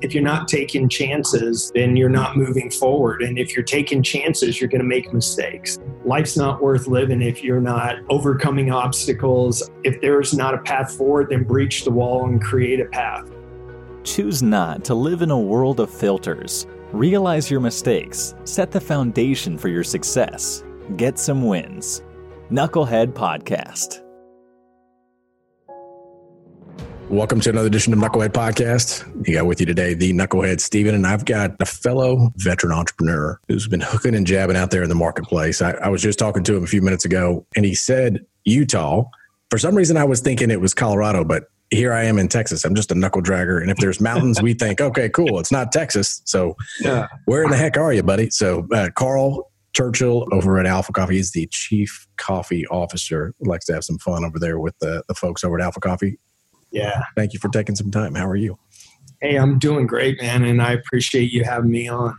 if you're not taking chances, then you're not moving forward. And if you're taking chances, you're going to make mistakes. Life's not worth living if you're not overcoming obstacles. If there's not a path forward, then breach the wall and create a path. Choose not to live in a world of filters. Realize your mistakes, set the foundation for your success, get some wins. Knucklehead Podcast. Welcome to another edition of Knucklehead Podcast. You got with you today the Knucklehead Steven, and I've got a fellow veteran entrepreneur who's been hooking and jabbing out there in the marketplace. I, I was just talking to him a few minutes ago, and he said Utah. For some reason, I was thinking it was Colorado, but here I am in Texas. I'm just a knuckle dragger. And if there's mountains, we think, okay, cool. It's not Texas. So yeah. where in the heck are you, buddy? So uh, Carl Churchill over at Alpha Coffee. He's the chief coffee officer. Likes to have some fun over there with the, the folks over at Alpha Coffee. Yeah. Thank you for taking some time. How are you? Hey, I'm doing great, man. And I appreciate you having me on.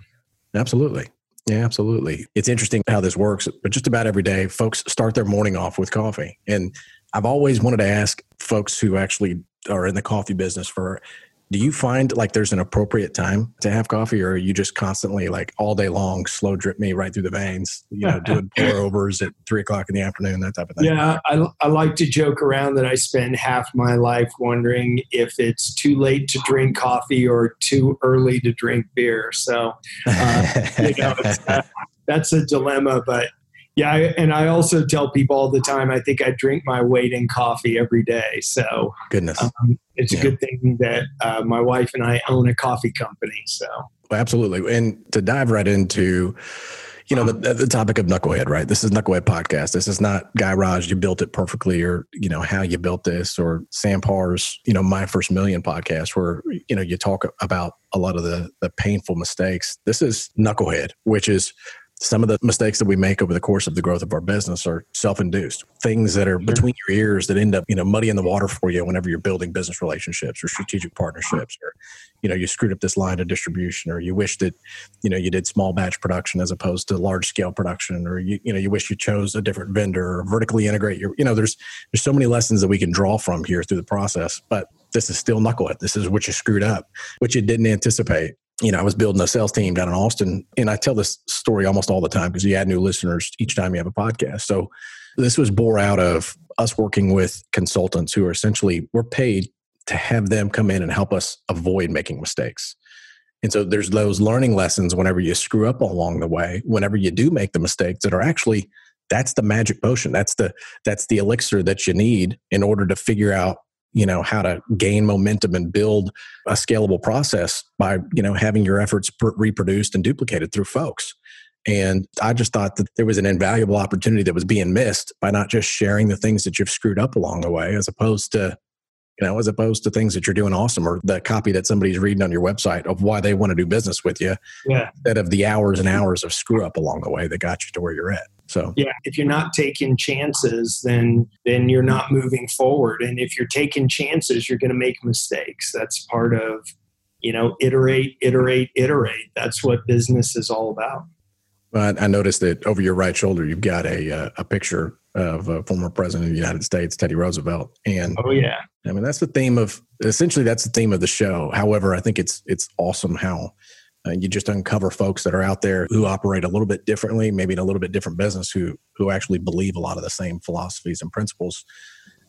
Absolutely. Yeah, absolutely. It's interesting how this works, but just about every day, folks start their morning off with coffee. And I've always wanted to ask folks who actually are in the coffee business for do you find like there's an appropriate time to have coffee or are you just constantly like all day long slow drip me right through the veins you know doing pour overs at three o'clock in the afternoon that type of thing? Yeah I, I like to joke around that i spend half my life wondering if it's too late to drink coffee or too early to drink beer. So uh, you know uh, that's a dilemma but yeah, and I also tell people all the time. I think I drink my weight in coffee every day. So goodness, um, it's yeah. a good thing that uh, my wife and I own a coffee company. So well, absolutely, and to dive right into. You know the, the topic of knucklehead, right? This is knucklehead podcast. This is not Guy Raz. You built it perfectly, or you know how you built this, or Sam Parr's, you know, my first million podcast, where you know you talk about a lot of the the painful mistakes. This is knucklehead, which is some of the mistakes that we make over the course of the growth of our business are self-induced. Things that are between your ears that end up you know muddying the water for you whenever you're building business relationships or strategic partnerships or you know you screwed up this line of distribution or you wish that you know you did small batch production as opposed to large scale production or you, you know you wish you chose a different vendor or vertically integrate your you know there's there's so many lessons that we can draw from here through the process but this is still knucklehead. This is what you screwed up which you didn't anticipate you know, I was building a sales team down in Austin, and I tell this story almost all the time because you add new listeners each time you have a podcast. So this was bore out of us working with consultants who are essentially we're paid to have them come in and help us avoid making mistakes. And so there's those learning lessons whenever you screw up along the way, whenever you do make the mistakes that are actually that's the magic potion. That's the that's the elixir that you need in order to figure out you know how to gain momentum and build a scalable process by you know having your efforts reproduced and duplicated through folks. And i just thought that there was an invaluable opportunity that was being missed by not just sharing the things that you've screwed up along the way as opposed to you know as opposed to things that you're doing awesome or the copy that somebody's reading on your website of why they want to do business with you yeah. instead of the hours and hours of screw up along the way that got you to where you're at so yeah, if you're not taking chances, then then you're not moving forward. And if you're taking chances, you're going to make mistakes. That's part of you know iterate, iterate, iterate. That's what business is all about. But I noticed that over your right shoulder, you've got a uh, a picture of a former president of the United States, Teddy Roosevelt. And oh yeah, I mean that's the theme of essentially that's the theme of the show. However, I think it's it's awesome how uh, you just uncover folks that are out there who operate a little bit differently, maybe in a little bit different business, who who actually believe a lot of the same philosophies and principles.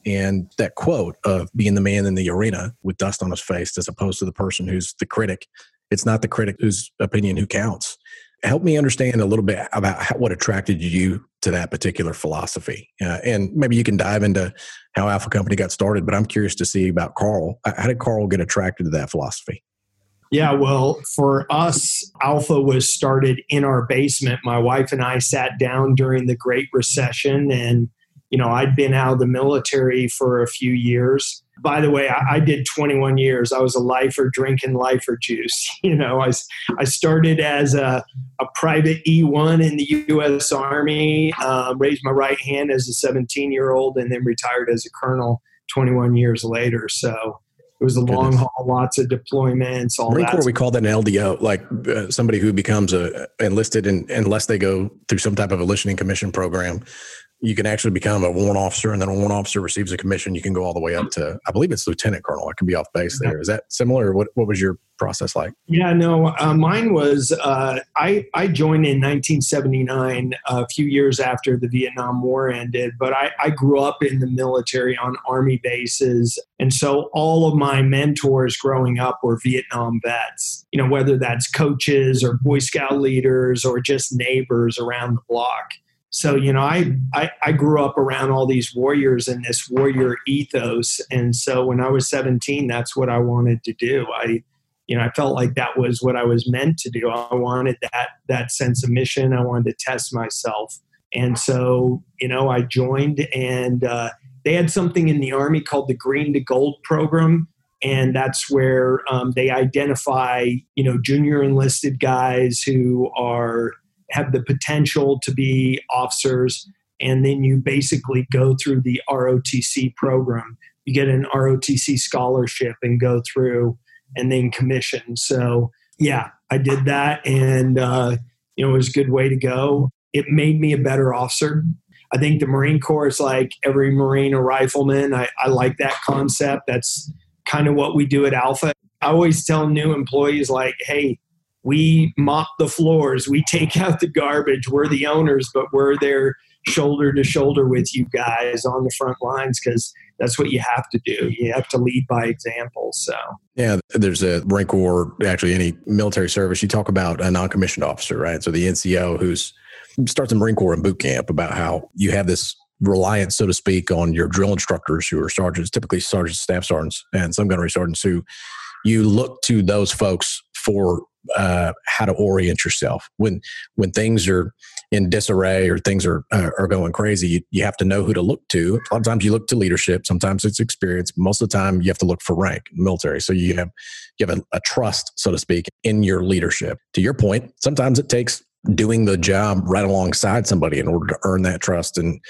And that quote of being the man in the arena with dust on his face, as opposed to the person who's the critic. It's not the critic whose opinion who counts. Help me understand a little bit about how, what attracted you to that particular philosophy, uh, and maybe you can dive into how Alpha Company got started. But I'm curious to see about Carl. How did Carl get attracted to that philosophy? Yeah, well, for us, Alpha was started in our basement. My wife and I sat down during the Great Recession, and you know, I'd been out of the military for a few years. By the way, I, I did 21 years. I was a lifer drinking lifer juice. You know, I, I started as a, a private E1 in the U.S. Army, um, raised my right hand as a 17 year old, and then retired as a colonel 21 years later. So, it was a Goodness. long haul, lots of deployments. All Marine. Corps, we call that an LDO, like uh, somebody who becomes a enlisted, and unless they go through some type of a listening commission program, you can actually become a warrant officer, and then a warrant officer receives a commission. You can go all the way up to, I believe it's lieutenant colonel. I can be off base there. Is that similar? what what was your process like? Yeah, no, uh, mine was uh, I I joined in 1979, a few years after the Vietnam War ended. But I, I grew up in the military on Army bases, and so all of my mentors growing up were Vietnam vets. You know, whether that's coaches or Boy Scout leaders or just neighbors around the block so you know I, I, I grew up around all these warriors and this warrior ethos. And so when i was 17 that's what i wanted to do. I you know i felt like that was what i was meant to do. I wanted that that sense of mission. I wanted to test myself. And so you know i joined and uh, they had something in the army called the green to gold program. And that's where um, they identify you know junior enlisted guys who are have the potential to be officers. And then you basically go through the ROTC program. You get an ROTC scholarship and go through and then commission. So, yeah, I did that. And, uh, you know, it was a good way to go. It made me a better officer. I think the Marine Corps is like every Marine a rifleman. I, I like that concept. That's kind of what we do at Alpha. I always tell new employees, like, hey, we mop the floors, we take out the garbage. We're the owners, but we're there shoulder to shoulder with you guys on the front lines because that's what you have to do. You have to lead by example. So, yeah, there's a Marine Corps, actually, any military service, you talk about a non commissioned officer, right? So the NCO who's starts in Marine Corps in boot camp about how you have this reliance, so to speak, on your drill instructors who are sergeants, typically sergeants, staff sergeants, and some gunnery sergeants who you look to those folks for uh, how to orient yourself when when things are in disarray or things are uh, are going crazy. You, you have to know who to look to. A lot of times you look to leadership. Sometimes it's experience. Most of the time you have to look for rank, military. So you have you have a, a trust, so to speak, in your leadership. To your point, sometimes it takes doing the job right alongside somebody in order to earn that trust and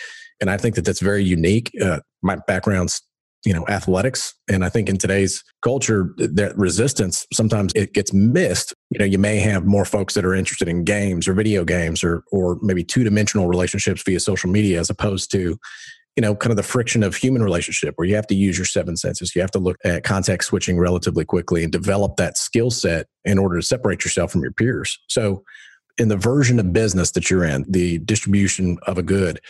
and I think that that's very unique. Uh, my background's you know athletics. And i think in today's culture that resistance sometimes it gets missed. You know you may have more folks that are interested in games or video games or or maybe two-dimensional relationships via social media as opposed to you know kind of the friction of human relationship where you have to use your seven senses. You have to look at context switching relatively quickly and develop that skill set in order to separate yourself from your peers. So in the version of business that you're in the distribution of a good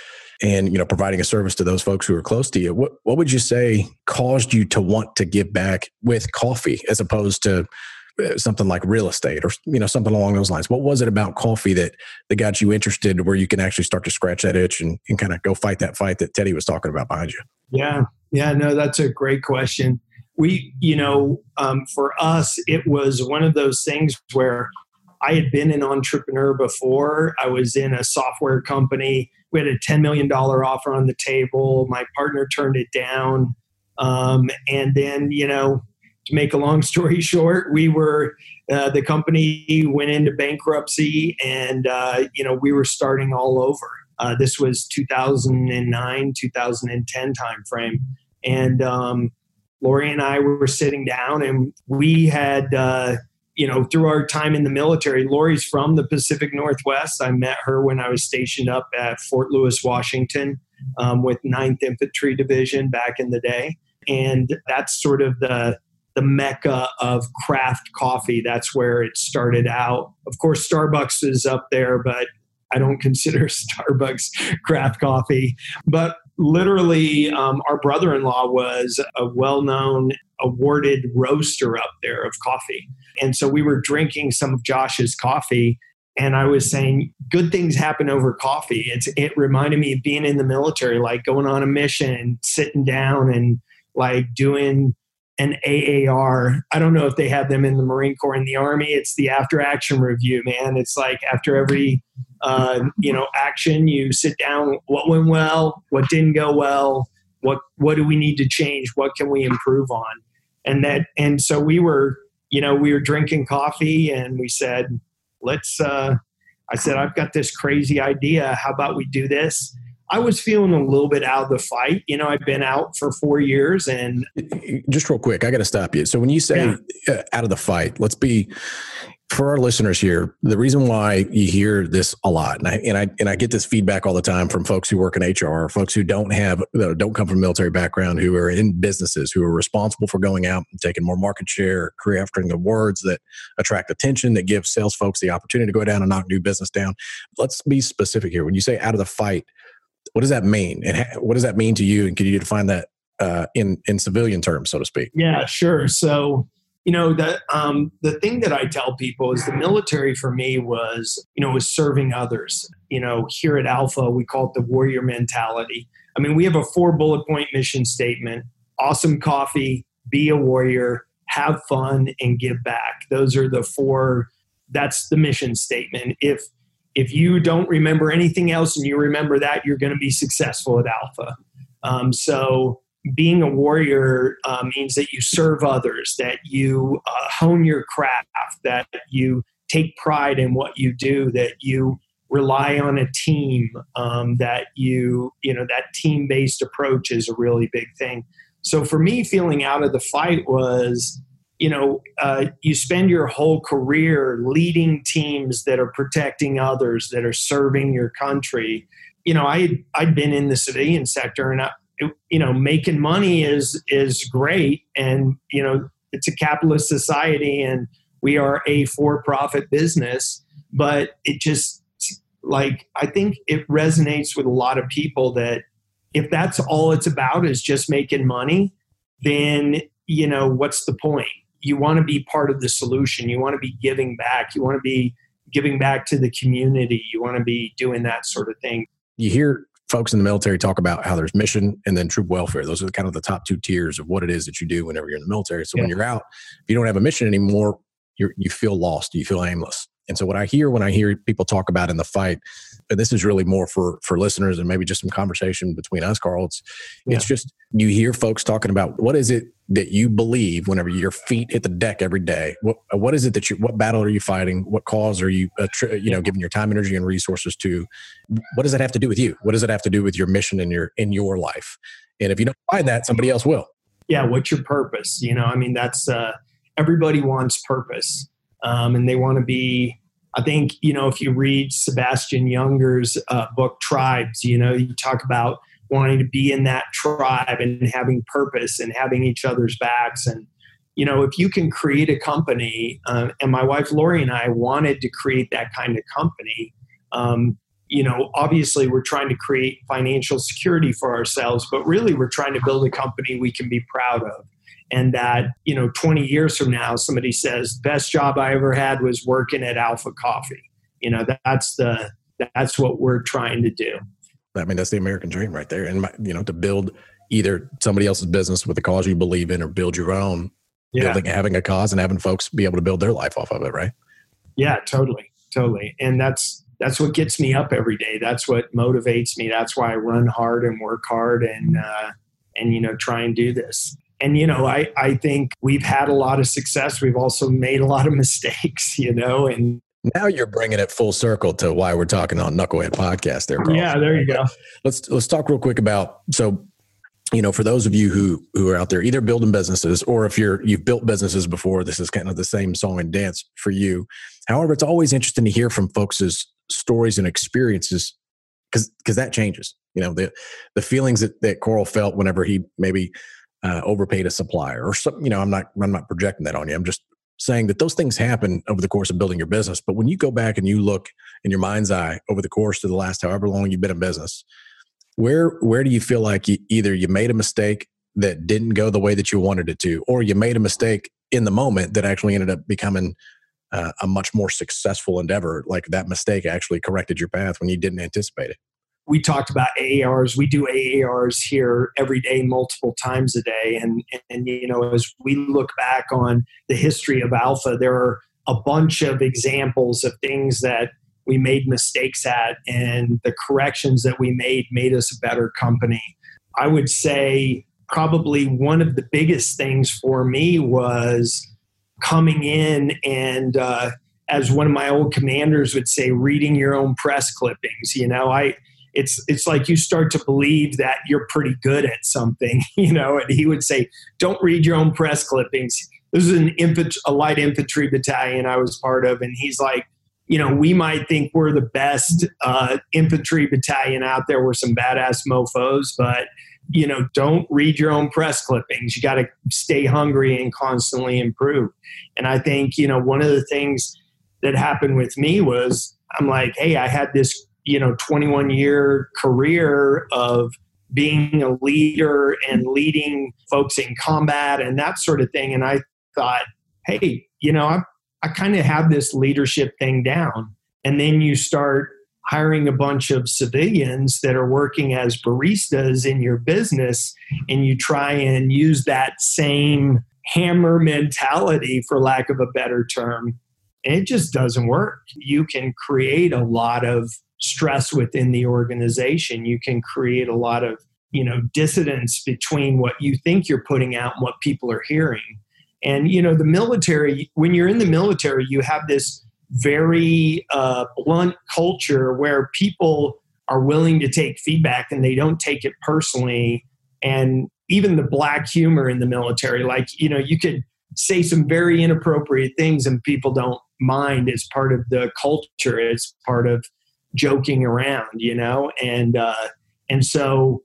and you know providing a service to those folks who are close to you what what would you say caused you to want to give back with coffee as opposed to uh, something like real estate or you know something along those lines? What was it about coffee that that got you interested where you can actually start to scratch that itch and, and kind of go fight that fight that teddy was talking about behind you? Yeah. Yeah no that's a great question. We you know um, for us it was one of those things where i had been an entrepreneur before i was in a software company we had a $10 million offer on the table. My partner turned it down. Um, and then, you know, to make a long story short, we were, uh, the company went into bankruptcy and, uh, you know, we were starting all over. Uh, this was 2009, 2010 timeframe. And um, Lori and I were sitting down and we had, uh, you know, through our time in the military, Lori's from the Pacific Northwest. I met her when I was stationed up at Fort Lewis, Washington, um, with 9th Infantry Division back in the day, and that's sort of the the mecca of craft coffee. That's where it started out. Of course, Starbucks is up there, but I don't consider Starbucks craft coffee. But literally, um, our brother in law was a well known awarded roaster up there of coffee. And so we were drinking some of Josh's coffee. And I was saying, good things happen over coffee. It's, it reminded me of being in the military, like going on a mission sitting down and like doing an AAR. I don't know if they have them in the Marine Corps in the Army. It's the after action review, man. It's like after every uh, you know action, you sit down. What went well? What didn't go well? What what do we need to change? What can we improve on? And that and so we were you know, we were drinking coffee and we said, let's, uh, I said, I've got this crazy idea. How about we do this? I was feeling a little bit out of the fight. You know, I've been out for four years and. Just real quick, I got to stop you. So when you say yeah. Uh, out of the fight, let's be for our listeners here, the reason why you hear this a lot, and I and I and I get this feedback all the time from folks who work in HR, folks who don't have don't come from a military background, who are in businesses, who are responsible for going out and taking more market share, crafting the words that attract attention, that give sales folks the opportunity to go down and knock new business down. Let's be specific here. When you say out of the fight, what does that mean, and what does that mean to you? And can you define that uh, in in civilian terms, so to speak? Yeah, sure. So you know the um, the thing that I tell people is the military for me was you know was serving others. You know, here at Alpha we call it the warrior mentality. I mean, we have a four bullet point mission statement: awesome coffee, be a warrior, have fun, and give back. Those are the four. That's the mission statement. If if you don't remember anything else and you remember that, you're going to be successful at Alpha. Um, so being a warrior uh, means that you serve others, that you uh, hone your craft, that you take pride in what you do, that you rely on a team, um, that you, you know, that team based approach is a really big thing. So for me, feeling out of the fight was, you know, uh, you spend your whole career leading teams that are protecting others, that are serving your country. You know, I I'd been in the civilian sector, and I, you know making money is is great and you know it's a capitalist society and we are a for-profit business but it just like i think it resonates with a lot of people that if that's all it's about is just making money then you know what's the point you want to be part of the solution you want to be giving back you want to be giving back to the community you want to be doing that sort of thing you hear folks in the military talk about how there's mission and then troop welfare. Those are the kind of the top two tiers of what it is that you do whenever you're in the military. So yeah. when you're out, if you don't have a mission anymore, you you feel lost, you feel aimless. And so what I hear when I hear people talk about in the fight, and this is really more for for listeners and maybe just some conversation between us, Carl. It's yeah. it's just you hear folks talking about what is it that you believe whenever your feet hit the deck every day. What what is it that you what battle are you fighting? What cause are you uh, tr- you know giving your time, energy, and resources to? What does that have to do with you? What does it have to do with your mission in your in your life? And if you don't find that, somebody else will. Yeah, what's your purpose? You know, I mean, that's uh, everybody wants purpose, um, and they want to be I think, you know, if you read Sebastian Junger's uh, book, Tribes, you know, you talk about wanting to be in that tribe and having purpose and having each other's backs. And, you know, if you can create a company, uh, and my wife Lori and I wanted to create that kind of company, um, you know, obviously we're trying to create financial security for ourselves, but really we're trying to build a company we can be proud of and that you know 20 years from now somebody says best job i ever had was working at alpha coffee. You know that's the that's what we're trying to do. I mean that's the american dream right there. And you know to build either somebody else's business with a cause you believe in or build your own yeah. building having a cause and having folks be able to build their life off of it right? Yeah totally totally. And that's that's what gets me up every day. That's what motivates me. That's why i run hard and work hard and uh, and you know try and do this and you know I, I think we've had a lot of success. We've also made a lot of mistakes you know and now you're bringing it full circle to why we're talking on knucklehead podcast there Carl. yeah there you go. Let's let's talk real quick about so you know for those of you who who are out there either building businesses or if you're you've built businesses before this is kind of the same song and dance for you. However it's always interesting to hear from folks' stories and experiences because because that changes. You know the the feelings that that Carl felt whenever he maybe uh, overpaid a supplier or something. You know, I'm not I'm not projecting that on you. I'm just saying that those things happen over the course of building your business. But when you go back and you look in your mind's eye over the course of the last however long you've been in business, where where do you feel like you, either you made a mistake that didn't go the way that you wanted it to, or you made a mistake in the moment that actually ended up becoming uh, a much more successful endeavor? Like that mistake actually corrected your path when you didn't anticipate it we talked about AARs. We do AARs here every day, multiple times a day. And, and, you know, as we look back on the history of Alpha, there are a bunch of examples of things that we made mistakes at, and the corrections that we made made us a better company. I would say probably one of the biggest things for me was coming in and, uh, as one of my old commanders would say, reading your own press clippings. You know, I it's it's like you start to believe that you're pretty good at something, you know. And he would say, "Don't read your own press clippings. this is an infant, a light infantry battalion I was part of, and he's like, you know, we might think we're the best uh, infantry battalion out there. We're some badass mofo's, but you know, don't read your own press clippings. You got to stay hungry and constantly improve. And I think you know one of the things that happened with me was I'm like, hey, I had this you know 21 year career of being a leader and leading folks in combat and that sort of thing. And I thought, hey, you know, I, I kind of have this leadership thing down. And then you start hiring a bunch of civilians that are working as baristas in your business, and you try and use that same hammer mentality, for lack of a better term, and it just doesn't work. You can create a lot of stress within the organization. You can create a lot of you know dissidence between what you think you're putting out and what people are hearing. And you know the military when you're in the military you have this very uh, blunt culture where people are willing to take feedback and they don't take it personally. And even the black humor in the military like you know you could say some very inappropriate things and people don't mind. It's part of the culture. It's part of joking around you know and uh and so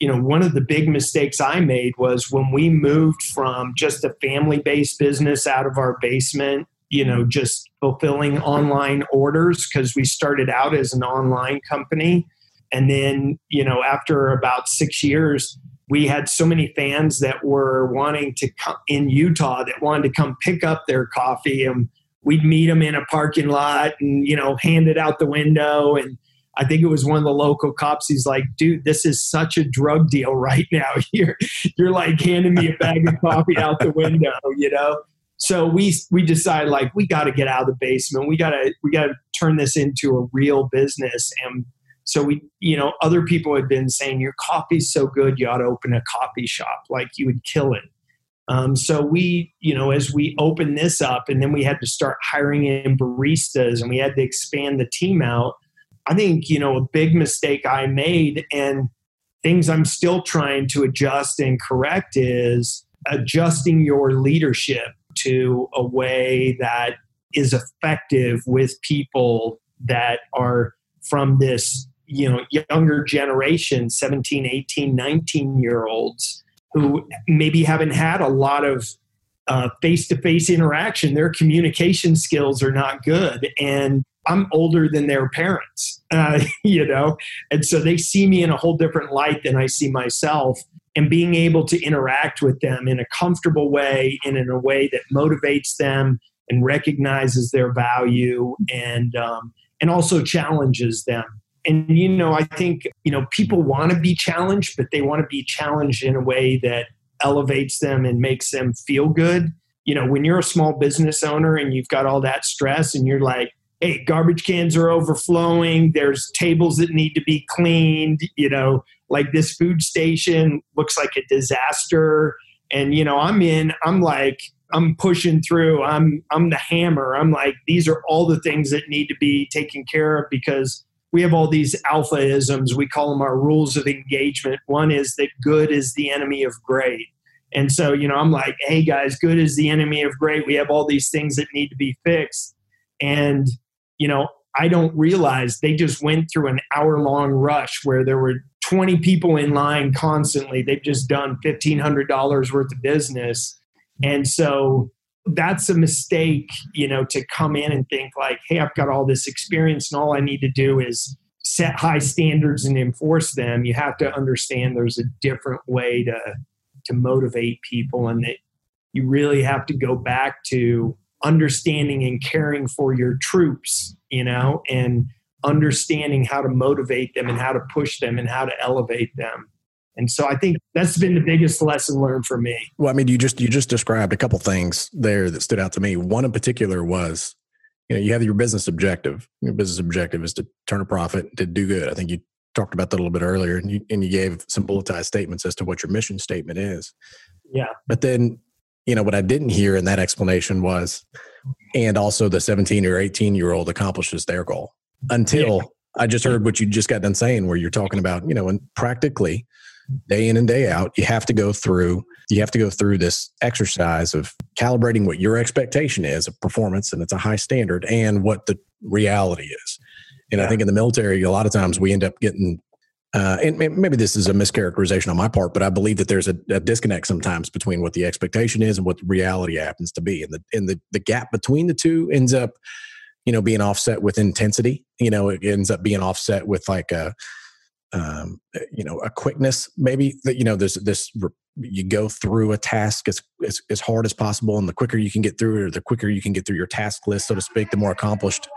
you know, one of the big mistakes I made was when we moved from just a family based business out of our basement, you know, just fulfilling online orders because we started out as an online company. And then, you know, after about six years, we had so many fans that were wanting to come in Utah that wanted to come pick up their coffee and we'd meet them in a parking lot and, you know, hand it out the window and, I think it was one of the local cops. He's like, dude, this is such a drug deal right now. You're, you're like handing me a bag of coffee out the window, you know? So we, we decided like, we got to get out of the basement. We got to, we got to turn this into a real business. And so we, you know, other people had been saying, your coffee's so good, you ought to open a coffee shop. Like you would kill it. Um, so we, you know, as we opened this up and then we had to start hiring in baristas and we had to expand the team out I think, you know, a big mistake I made and things I'm still trying to adjust and correct is adjusting your leadership to a way that is effective with people that are from this you know younger generation 17 18 19 year olds who maybe haven't had a lot of face to face interaction their communication skills are not good and I'm older than their parents, uh, you know, and so they see me in a whole different light than I see myself. And being able to interact with them in a comfortable way and in a way that motivates them and recognizes their value and um, and also challenges them. And you know, I think you know people want to be challenged, but they want to be challenged in a way that elevates them and makes them feel good. You know, when you're a small business owner and you've got all that stress and you're like, hey, garbage cans are overflowing. There's tables that need to be cleaned. You know, like this food station looks like a disaster. And, you know, I'm in, I'm like, I'm pushing through. I'm I'm the hammer. I'm like, these are all the things that need to be taken care of because we have all these alpha isms. We call them our rules of engagement. One is that good is the enemy of great. And so, you know, I'm like, hey guys, good is the enemy of great. We have all these things that need to be fixed. And you know, I don't realize they just went through an hour long rush where there were 20 people in line constantly. They've just done $1,500 worth of business. And so that's a mistake, you know, to come in and think like, hey, I've got all this experience and all I need to do is set high standards and enforce them. You have to understand there's a different way to to motivate people and that you really have to go back to understanding and caring for your troops, you know, and understanding how to motivate them and how to push them and how to elevate them. And so I think that's been the biggest lesson learned for me. Well, I mean, you just you just described a couple things there that stood out to me. One in particular was, you know, you have your business objective. Your business objective is to turn a profit, to do good. I think you talked about that a little bit earlier, and you and you gave some bulletized statements as to what your mission statement is. Yeah. But then you know what i didn't hear in that explanation was and also the 17 or 18 year old accomplishes their goal until yeah. i just heard what you just got done saying where you're talking about you know and practically day in and day out you have to go through you have to go through this exercise of calibrating what your expectation is of performance, and it's a high standard, and what the reality is. And yeah. I think in the military, a lot of times we end up getting uh, and maybe this is a mischaracterization on my part, but I believe that there's a, a, disconnect sometimes between what the expectation is and what the reality happens to be, and the and the the gap between the two ends up, you know, being offset with intensity. You know, it ends up being offset with like a, um, you know, a quickness. Maybe that you know, there's this you go through a task as, as as hard as possible, and the quicker you can get through it, or the quicker you can get through your task list, so to speak, the more accomplished,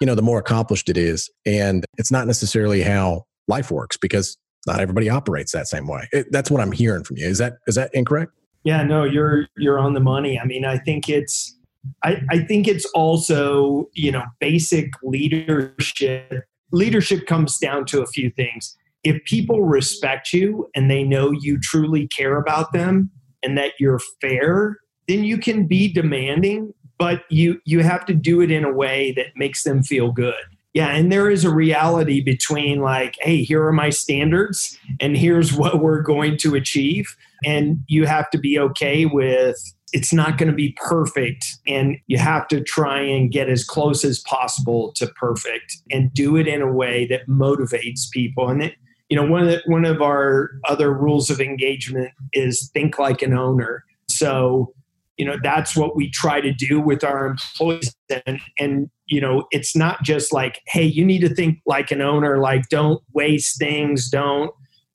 you know, the more accomplished it is, and it's not necessarily how life works because not everybody operates that same way. It, that's what I'm hearing from you. Is that is that incorrect? Yeah, no, you're you're on the money. I mean, I think it's I, I think it's also, you know, basic leadership. Leadership comes down to a few things. If people respect you and they know you truly care about them and that you're fair, then you can be demanding, but you you have to do it in a way that makes them feel good. Yeah, and there is a reality between like, hey, here are my standards and here's what we're going to achieve. And you have to be okay with it's not going to be perfect and you have to try and get as close as possible to perfect and do it in a way that motivates people and it, you know one of the, one of our other rules of engagement is think like an owner. So you know that's what we try to do with our employees. And and you know it's not just like hey you need to think like an owner like don't waste things don't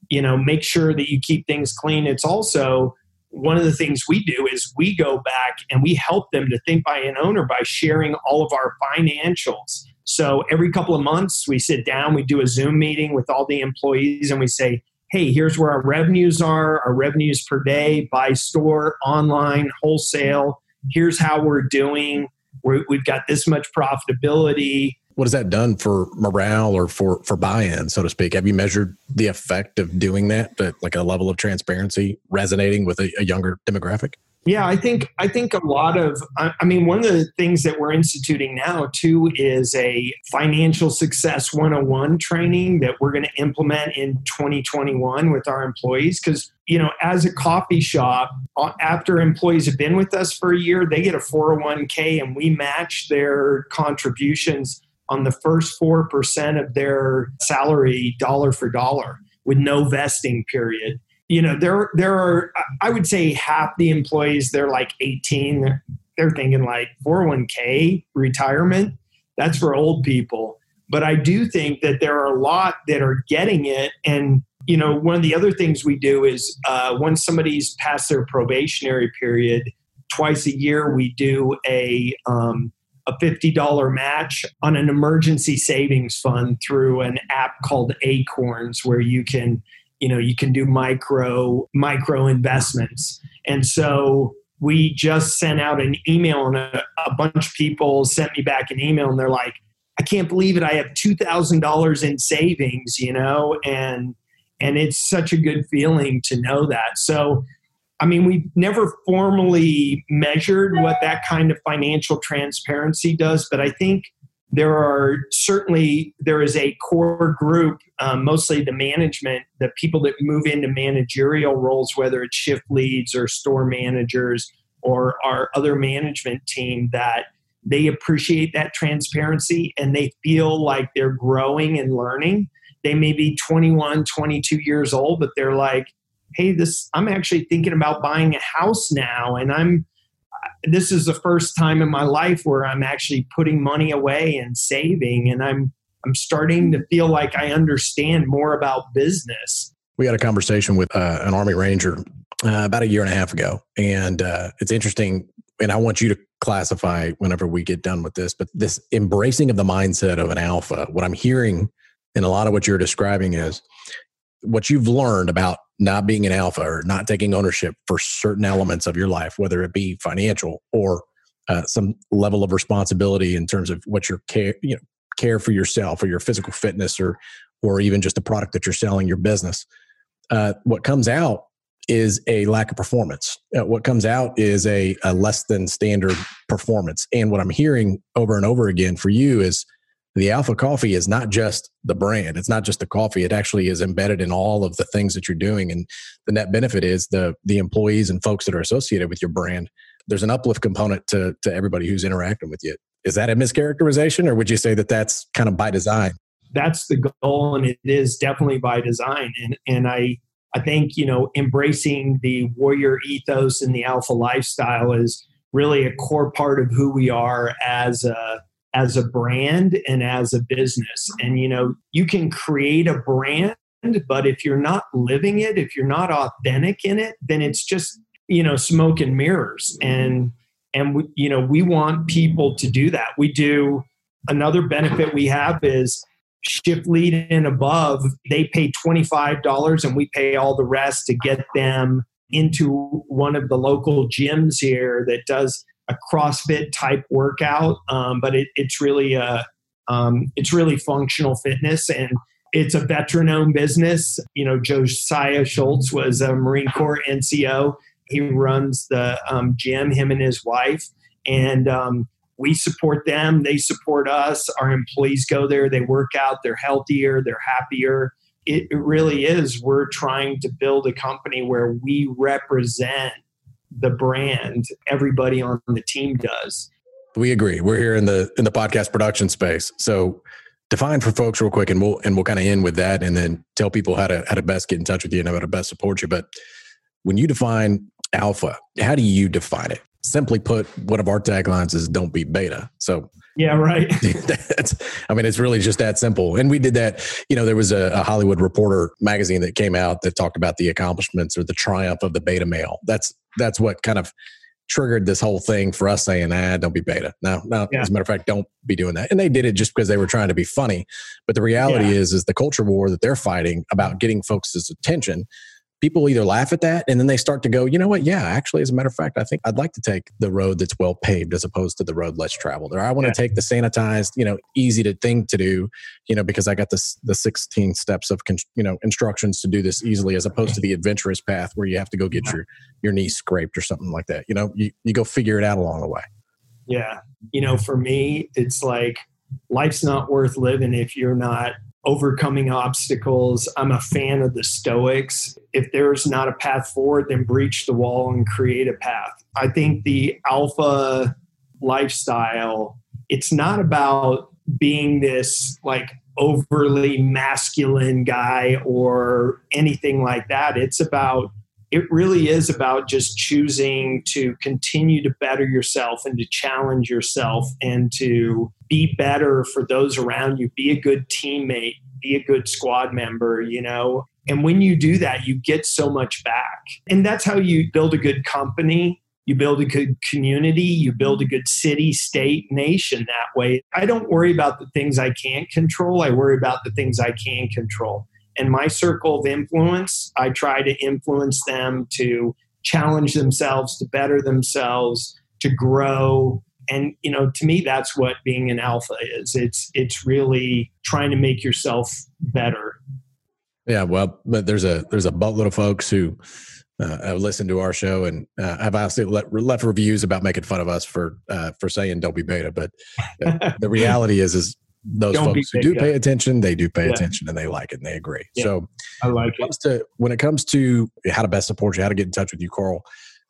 you know make sure that you keep things clean. It's also one of the things we do is we go back and we help them to think by an owner by sharing all of our financials so every couple of months we sit down we do a zoom meeting with all the employees and we say hey, here's where our revenues are, our revenues per day by store, online, wholesale. Here's how we're doing. we have got this much profitability. What has that done for morale or for for buy-in, so to speak? Have you measured the effect of doing that, like a level of transparency resonating with a, a younger demographic? Yeah, I think I think a lot of I mean one of the things that we're instituting now too is a financial success 101 training that we're going to implement in 2021 with our employees. Cuz you know as a coffee shop after employees have been with us for a year they get a 401k and we match their contributions on the first 4% of their salary dollar for dollar with no vesting period you know there there are i would say half the employees they're like 18 they're, thinking like 401k retirement that's for old people. But i do think that there are a lot that are getting it and you know one of the other things we do is uh, once somebody's past their probationary period twice a year we do a um, a $50 match on an emergency savings fund through an app called Acorns where you can you know you can do micro micro investments. And so we just sent out an email and a, a bunch of people sent me back an email and they're like i can't believe it. I have $2000 in savings you know? And and it's such a good feeling to know that. So i mean we've never formally measured what that kind of financial transparency does but i think there are certainly there is a core group um, mostly the management the people that move into managerial roles whether it's shift leads or store managers or our other management team that they appreciate that transparency and they feel like they're growing and learning. They may be 21 22 years old but they're like hey this i'm actually thinking about buying a house now and i'm this is the first time in my life where I'm actually putting money away and saving, and I'm I'm starting to feel like I understand more about business. We had a conversation with uh, an Army Ranger uh, about a year and a half ago, and uh, it's interesting. And I want you to classify whenever we get done with this, but this embracing of the mindset of an alpha. What I'm hearing in a lot of what you're describing is what you've learned about not being an alpha or not taking ownership for certain elements of your life, whether it be financial or uh, some level of responsibility in terms of what your care, you know, care for yourself or your physical fitness or, or even just the product that you're selling, your business. Uh, what comes out is a lack of performance. Uh, what comes out is a, a less than standard performance. And what I'm hearing over and over again for you is the Alpha Coffee is not just the brand. It's not just the coffee. It actually is embedded in all of the things that you're doing. And the net benefit is the the employees and folks that are associated with your brand. There's an uplift component to to everybody who's interacting with you. Is that a mischaracterization, or would you say that that's kind of by design? That's the goal, and it is definitely by design. And and I I think you know embracing the warrior ethos and the alpha lifestyle is really a core part of who we are as a as a brand and as a business. And you know, you can create a brand, but if you're not living it, if you're not authentic in it, then it's just you know smoke and mirrors. And and we, you know, we want people to do that. We do. Another benefit we have is shift lead and above. They pay twenty five dollars, and we pay all the rest to get them into one of the local gyms here that does a CrossFit type workout, um, but it, it's really a um, it's really functional fitness and it's a veteran owned business. You know, Josiah Schultz was a Marine Corps NCO. He runs the um, gym, him and his wife, and um, we support them. They support us. Our employees go there, they work out, they're healthier, they're happier it, it really is we're trying to build a company where we represent the brand everybody on the team does we agree we're here in the in the podcast production space so define for folks real quick and we'll and we'll kind of end with that and then tell people how to how to best get in touch with you and how to best support you but when you define alpha how do you define it simply put one of our taglines is don't be beta so yeah, right. That's, I mean, it's really just that simple. And we did that. You know, there was a, a, Hollywood Reporter magazine that came out that talked about the accomplishments or the triumph of the beta male. That's that's what kind of triggered this whole thing for us saying, "Ah, don't be beta." No, no. yeah. as a matter of fact, don't be doing that. And they did it just because they were trying to be funny. But the reality yeah. is, is the culture war that they're fighting about getting folks' attention people either laugh at that and then they start to go, you know what? Yeah, actually, as a matter of fact, I think I'd like to take the road that's well paved as opposed to the road less traveled. Or I want yeah. to take the sanitized, you know, easy to thing to do, you know, because I got this the 16 steps of you know instructions to do this easily, as opposed to the adventurous path where you have to go get your your knee scraped or something like that. You know, you you go figure it out along the way. Yeah, you know, for me, it's like life's not worth living if you're not overcoming obstacles. I'm a fan of the Stoics. If there's not a path forward, then breach the wall and create a path. I think the alpha lifestyle, it's not about being this like overly masculine guy or anything like that. It's about it really is about just choosing to continue to better yourself and to challenge yourself and to be better for those around you, be a good teammate, be a good squad member, you know. And when you do that, you get so much back. And that's how you build a good company. You build a good community, you build a good city, state, nation that way. I don't worry about the things I can't control. I worry about the things I can control and my circle of influence, I try to influence them to challenge themselves, to better themselves, to grow. And you know, to me, that's what being an alpha is. It's it's really trying to make yourself better. Yeah, well, but there's a there's a buttload of folks who uh, have listened to our show and uh, have honestly let, left reviews about making fun of us for uh, for saying don't be beta. But the reality is is those Don't folks who do pay attention, they do pay yeah. attention and they like it and they agree. Yeah. So I like when it. To, when it comes to how to best support you, how to get in touch with you, Carl,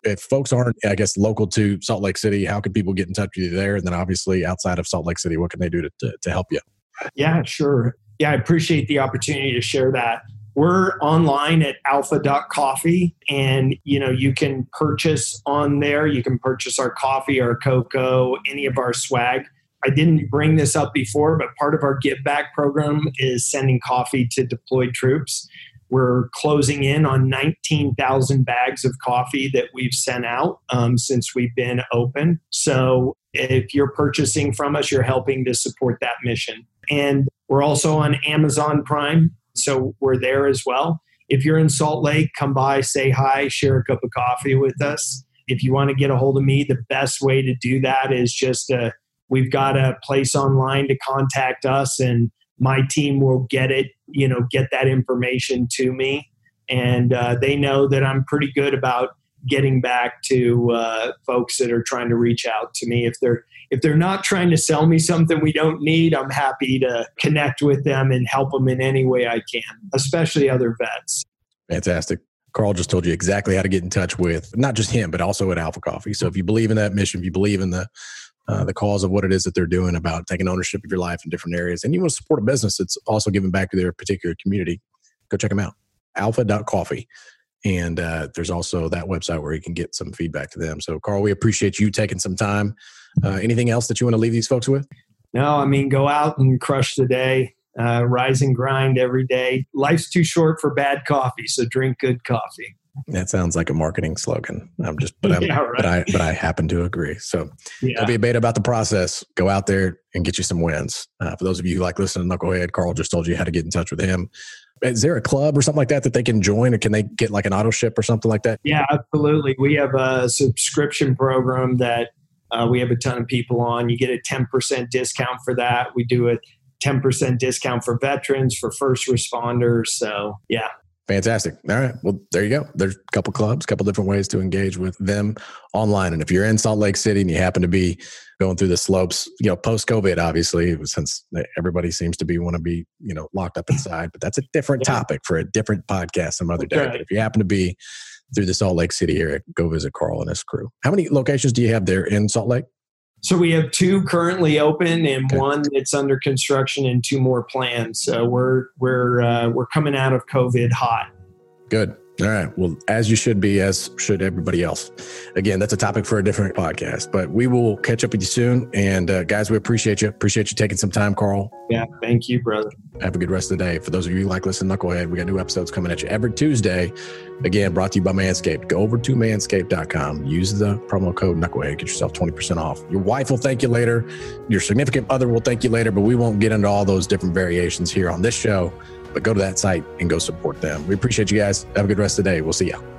if folks aren't, I guess, local to Salt Lake City, how can people get in touch with you there? And then obviously outside of Salt Lake City, what can they do to, to, to help you? Yeah, sure. Yeah, I appreciate the opportunity to share that. We're online at alpha.coffee and you know you can purchase on there. You can purchase our coffee, our cocoa, any of our swag. I didn't bring this up before, but part of our Give Back program is sending coffee to deployed troops. We're closing in on 19,000 bags of coffee that we've sent out um, since we've been open. So if you're purchasing from us, you're helping to support that mission. And we're also on Amazon Prime. So we're there as well. If you're in Salt Lake, come by, say hi, share a cup of coffee with us. If you want to get a hold of me, the best way to do that is just to we've got a place online to contact us and my team will get it you know get that information to me and uh, they know that i'm pretty good about getting back to uh, folks that are trying to reach out to me if they're if they're not trying to sell me something we don't need, I'm happy to connect with them and help them in any way I can, especially other vets. Fantastic. Carl just told you exactly how to get in touch with not just him, but also at Alpha Coffee. So if you believe in that mission, if you believe in the uh, the cause of what it is that they're doing about taking ownership of your life in different areas, and you want to support a business that's also giving back to their particular community, go check them out. Alpha.coffee. And uh, there's also that website where you can get some feedback to them. So, Carl, we appreciate you taking some time. Uh, anything else that you want to leave these folks with? No, I mean, go out and crush the day, uh, rise and grind every day. Life's too short for bad coffee, so drink good coffee. That sounds like a marketing slogan. I'm just, but, I'm, yeah, right. but I, but I happen to agree. So yeah. don't be a beta about the process. Go out there and get you some wins. Uh, for those of you who like listening to Knucklehead, Carl just told you how to get in touch with him. Is there a club or something like that that they can join, or can they get like an auto ship or something like that? Yeah, absolutely. We have a subscription program that uh, we have a ton of people on. You get a 10% discount for that. We do a 10% discount for veterans, for first responders. So, yeah, Fantastic. All right. Well, there you go. There's a couple clubs, a couple different ways to engage with them online. And if you're in Salt Lake City and you happen to be going through the slopes, you know, post COVID, obviously, since everybody seems to be want to be, you know, locked up inside, but that's a different yeah. topic for a different podcast some other day. But if you happen to be through the Salt Lake City area, go visit Carl and his crew. How many locations do you have there in Salt Lake? So we have two currently open and okay. one that's under construction and two more planned. So we're we're uh, we're coming out of COVID hot. Good. All right. Well, as you should be, as should everybody else. Again, that's a topic for a different podcast, but we will catch up with you soon. And uh, guys, we appreciate you. Appreciate you taking some time, Carl. Yeah. Thank you, brother. Have a good rest of the day. For those of you who like listen Knucklehead, we got new episodes coming at you every Tuesday. Again, brought to you by Manscaped. Go over to manscaped.com. Use the promo code Knucklehead. Get yourself 20% off. Your wife will thank you later. Your significant other will thank you later, but we won't get into all those different variations here on this show but go to that site and go support them. We appreciate you guys. Have a good rest of the day. We'll see you.